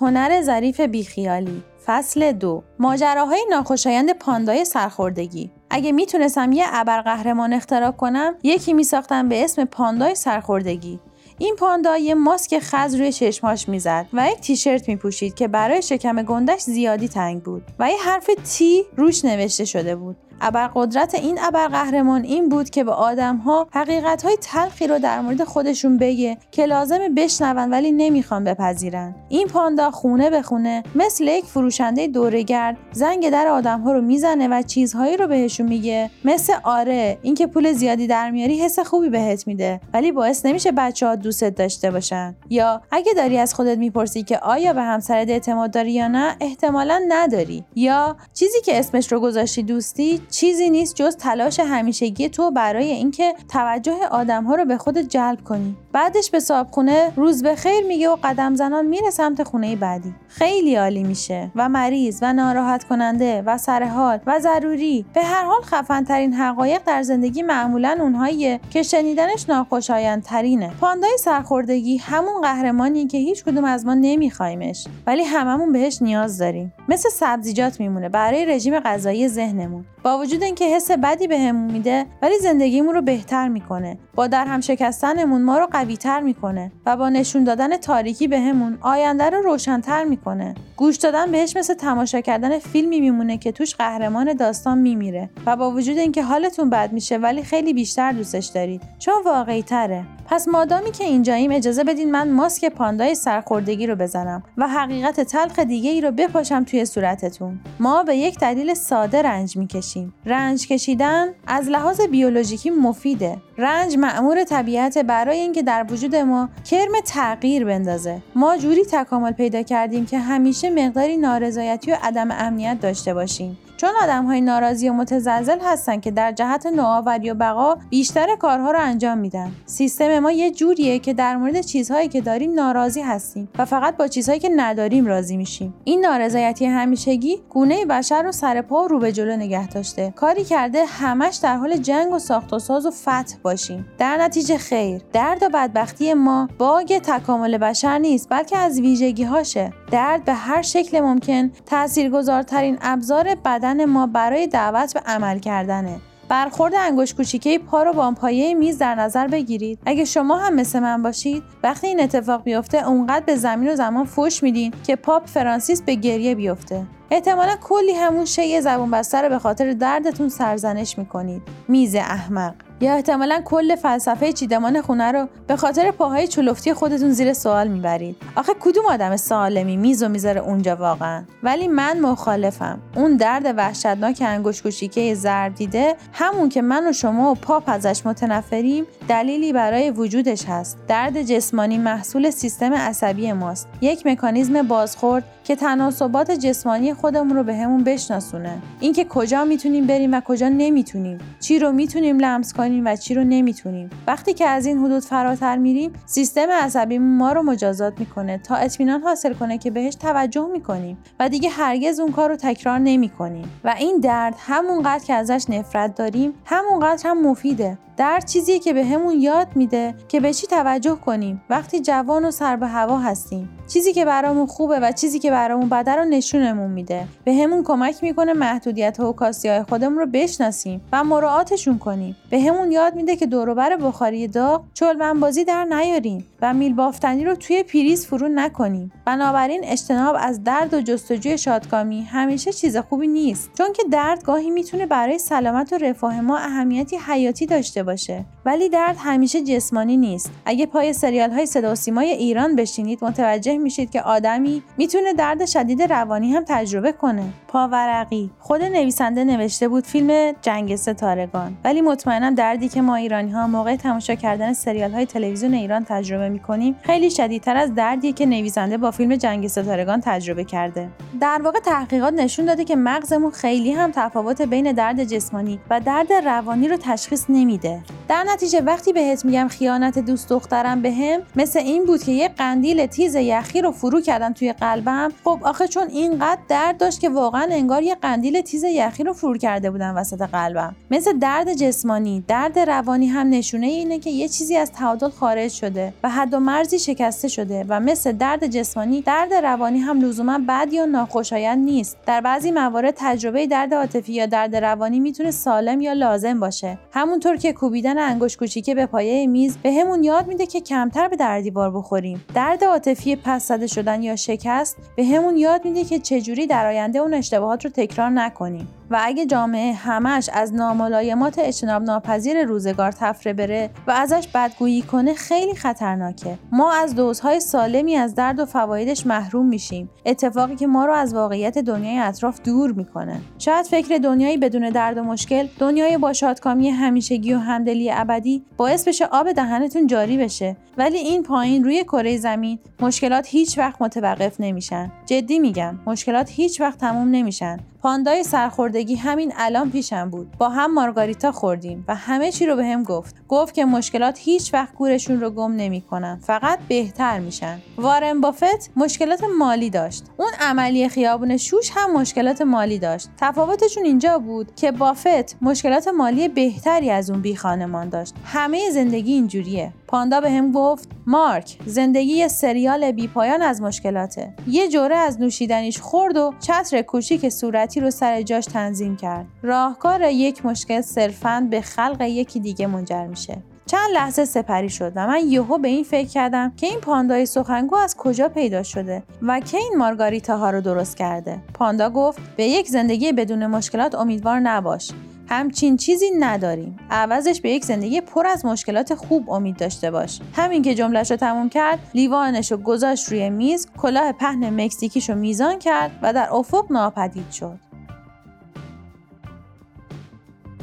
هنر ظریف بیخیالی. فصل دو. ماجراهای ناخوشایند پاندای سرخوردگی. اگه می‌تونستم یه ابرقهرمان اختراع کنم یکی میساختم به اسم پاندای سرخوردگی. این پاندا یه ماسک خز روی چشماش می‌زد و یک تیشرت میپوشید که برای شکم گندش زیادی تنگ بود و یه حرف تی روش نوشته شده بود. ابرقدرت این ابرقهرمان این بود که به آدمها حقیقتهای تلخی رو در مورد خودشون بگه که لازمه بشنون ولی نمی‌خوان بپذیرن. این پاندا خونه به خونه مثل یک فروشنده دورگرد زنگ در آدمها رو می‌زنه و چیزهایی رو بهشون میگه. مثل آره اینکه پول زیادی در میاری حس خوبی بهت میده ولی باعث نمیشه بچه ها دوستت داشته باشن. یا اگه داری از خودت می‌پرسی که آیا به همسرت اعتماد داری یا نه احتمالا نداری. یا چیزی که اسمش رو گذاشتی دوستی چیزی نیست جز تلاش همیشگی تو برای اینکه توجه ها رو به خودت جلب کنی. بعدش به صابخونه روز به خیر میگه و قدم زنان میره سمت خونه بعدی. خیلی عالی میشه و مریض و ناراحت کننده و سرحال و ضروری. به هر حال خفن ترین حقایق در زندگی معمولا اونهاییه که شنیدنش ناخوشایند ترینه پاندای سرخوردگی همون قهرمانی که هیچ کدوم از ما نمیخوایمش. ولی هممون بهش نیاز داریم. مثل سبزیجات میمونه برای رژیم غذایی ذهنمون. با وجود اینکه حس بدی بهمون به میده ولی زندگیمون رو بهتر می‌کنه. با در هم شکستنمون ما رو قویتر می‌کنه و با نشون دادن تاریکی بهمون به آینده رو روشنتر می‌کنه. گوش دادن بهش مثل تماشا کردن فیلمی میمونه که توش قهرمان داستان میمیره و با وجود اینکه حالتون بد میشه ولی خیلی بیشتر دوستش دارید چون واقعی تره پس مادامی که اینجاییم اجازه بدین من ماسک پاندای سرخوردگی رو بزنم و حقیقت تلخ دیگه ای رو بپاشم توی صورتتون. ما به یک دلیل ساده رنج می‌کشیم. رنج کشیدن از لحاظ بیولوژیکی مفیده. رنج معمور طبیعت برای اینکه در وجود ما کرم تغییر بندازه. ما جوری تکامل پیدا کردیم که همیشه مقداری نارضایتی و عدم امنیت داشته باشیم. چون آدم های ناراضی و متزلزل هستن که در جهت نوآوری و بقا بیشتر کارها رو انجام میدن. سیستم ما یه جوریه که در مورد چیزهایی که داریم ناراضی هستیم و فقط با چیزهایی که نداریم راضی میشیم. این نارضایتی همیشگی گونه بشر رو سر پا و رو به جلو نگه داشته. کاری کرده همش در حال جنگ و ساخت و ساز و فتح باشیم. در نتیجه خیر. درد و بدبختی ما باگ تکامل بشر نیست بلکه از ویژگی هاشه درد به هر شکل ممکن تاثیرگذارترین ابزار بدن ما برای دعوت به عمل کردنه. برخورد انگشت کوچیکه پا رو با پایه میز در نظر بگیرید. اگه شما هم مثل من باشید وقتی این اتفاق بیفته اونقدر به زمین و زمان فوش میدین که پاپ فرانسیس به گریه بیفته. احتمالا کلی همون شی زبون بسته رو به خاطر دردتون سرزنش می‌کنید. میز احمق. یا احتمالا کل فلسفه چیدمان خونه رو به خاطر پاهای چلفتی خودتون زیر سوال می‌برید. آخه کدوم آدم سالمی میز و می‌ذاره اونجا واقعا؟ ولی من مخالفم. اون درد وحشتناک انگشت کوچیکه زرد دیده همون که من و شما و پاپ ازش متنفریم دلیلی برای وجودش هست. درد جسمانی محصول سیستم عصبی ماست. یک مکانیزم بازخورد که تناسبات جسمانی خودمون رو به بشناسونه. اینکه کجا می‌تونیم بریم و کجا نمی‌تونیم. چی رو می‌تونیم لمس کنیم؟ و چی رو نمی‌تونیم. وقتی که از این حدود فراتر میریم سیستم عصبی ما رو مجازات می‌کنه تا اطمینان حاصل کنه که بهش توجه می‌کنیم و دیگه هرگز اون کار رو تکرار نمی‌کنیم. و این درد همونقدر که ازش نفرت داریم همونقدر هم مفیده. درد چیزیه که به یاد میده که به چی توجه کنیم. وقتی جوان و سر به هوا هستیم چیزی که برامون خوبه و چیزی که برامون بده رو نشونمون میده. به همون کمک می‌کنه محدودیت و های خودمون رو بشناسیم و مراعاتشون کنیم. به همون یاد میده که دوروبر بخاری داغ چلمنبازی در نیاریم و میل بافتنی رو توی پریز فرو نکنیم. بنابراین اجتناب از درد و جستجوی شادکامی همیشه چیز خوبی نیست. چون که درد گاهی می‌تونه برای سلامت و رفاه ما اهمیتی حیاتی داشته باشه. ولی درد همیشه جسمانی نیست. اگه پای سریال های صدا و سیمای ایران بشینید متوجه میشید که آدمی می‌تونه درد شدید روانی هم تجربه کنه. پاورقی. خود نویسنده نوشته بود فیلم جنگ ستارگان. ولی مطمئنم دردی که ما ایرانی ها موقع تماشا کردن سریال های تلویزیون ایران تجربه می‌کنیم خیلی شدیدتر از دردی که نویسنده با فیلم جنگ ستارگان تجربه کرده. در واقع تحقیقات نشون داده که مغزمون خیلی هم تفاوت بین درد جسمانی و درد روانی رو تشخیص نمیده. بده در نتیجه وقتی بهت میگم خیانت دوست دخترم بهم مثل این بود که یه قندیل تیز یخی رو فرو کردم توی قلبم. خب آخه چون اینقدر درد داشت که واقعا انگار یه قندیل تیز یخی رو فرو کرده بودم وسط قلبم. مثل درد جسمانی درد روانی هم نشونه اینه که یه چیزی از تعادل خارج شده و حد و مرزی شکسته شده و مثل درد جسمانی درد روانی هم لزوما بد یا ناخوشایند نیست. در بعضی موارد تجربه درد عاطفی یا درد روانی می‌تونه سالم یا لازم باشه. همونطور که کوبیدن انگشت کوچیکه به پایه میز به همون یاد میده که کمتر به در دیوار بخوریم. درد عاطفی پس زده شدن یا شکست به همون یاد میده که چجوری در آینده اون اشتباهات رو تکرار نکنیم. و اگه جامعه همش از ناملایمات اجتناب ناپذیر روزگار تفره بره و ازش بدگویی کنه خیلی خطرناکه. ما از دوزهای سالمی از درد و فوایدش محروم میشیم. اتفاقی که ما رو از واقعیت دنیای اطراف دور می‌کنه. شاید فکر دنیایی بدون درد و مشکل دنیای با شادکامی همیشگی و همدلی ابدی باعث بشه آب دهنتون جاری بشه. ولی این پایین روی کره زمین مشکلات هیچ وقت متوقف نمیشن. جدی میگم مشکلات هیچ وقت تموم نمیشن. پاندای سرخوردگی همین الان پیشم بود. با هم مارگاریتا خوردیم و همه چی رو به هم گفت. گفت که مشکلات هیچ وقت گورشون رو گم نمی‌کنن. فقط بهتر میشن. وارن بافت مشکلات مالی داشت. اون عملی خیابون شوش هم مشکلات مالی داشت. تفاوتشون اینجا بود که بافت مشکلات مالی بهتری از اون بی خانمان داشت. همه زندگی اینجوریه. پاندا به هم گفت مارک زندگی یه سریال بی پایان از مشکلاته. یه جوره از نوشیدنیش خورد و چتر کوچیک صورتی رو سر جاش تنظیم کرد. راهکار یک مشکل صرفا به خلق یکی دیگه منجر میشه. چند لحظه سپری شد و من یهو به این فکر کردم که این پاندای سخنگو از کجا پیدا شده و که این مارگاریتا ها رو درست کرده. پاندا گفت به یک زندگی بدون مشکلات امیدوار نباش. همچین چیزی نداریم. عوضش به یک زندگی پر از مشکلات خوب امید داشته باش. همین که جملهش رو تموم کرد لیوانش رو گذاشت روی میز کلاه پهن مکزیکیش رو میزان کرد و در افق ناپدید شد.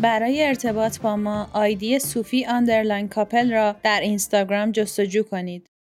برای ارتباط با ما آیدی صوفی underline کاپل را در اینستاگرام جستجو کنید.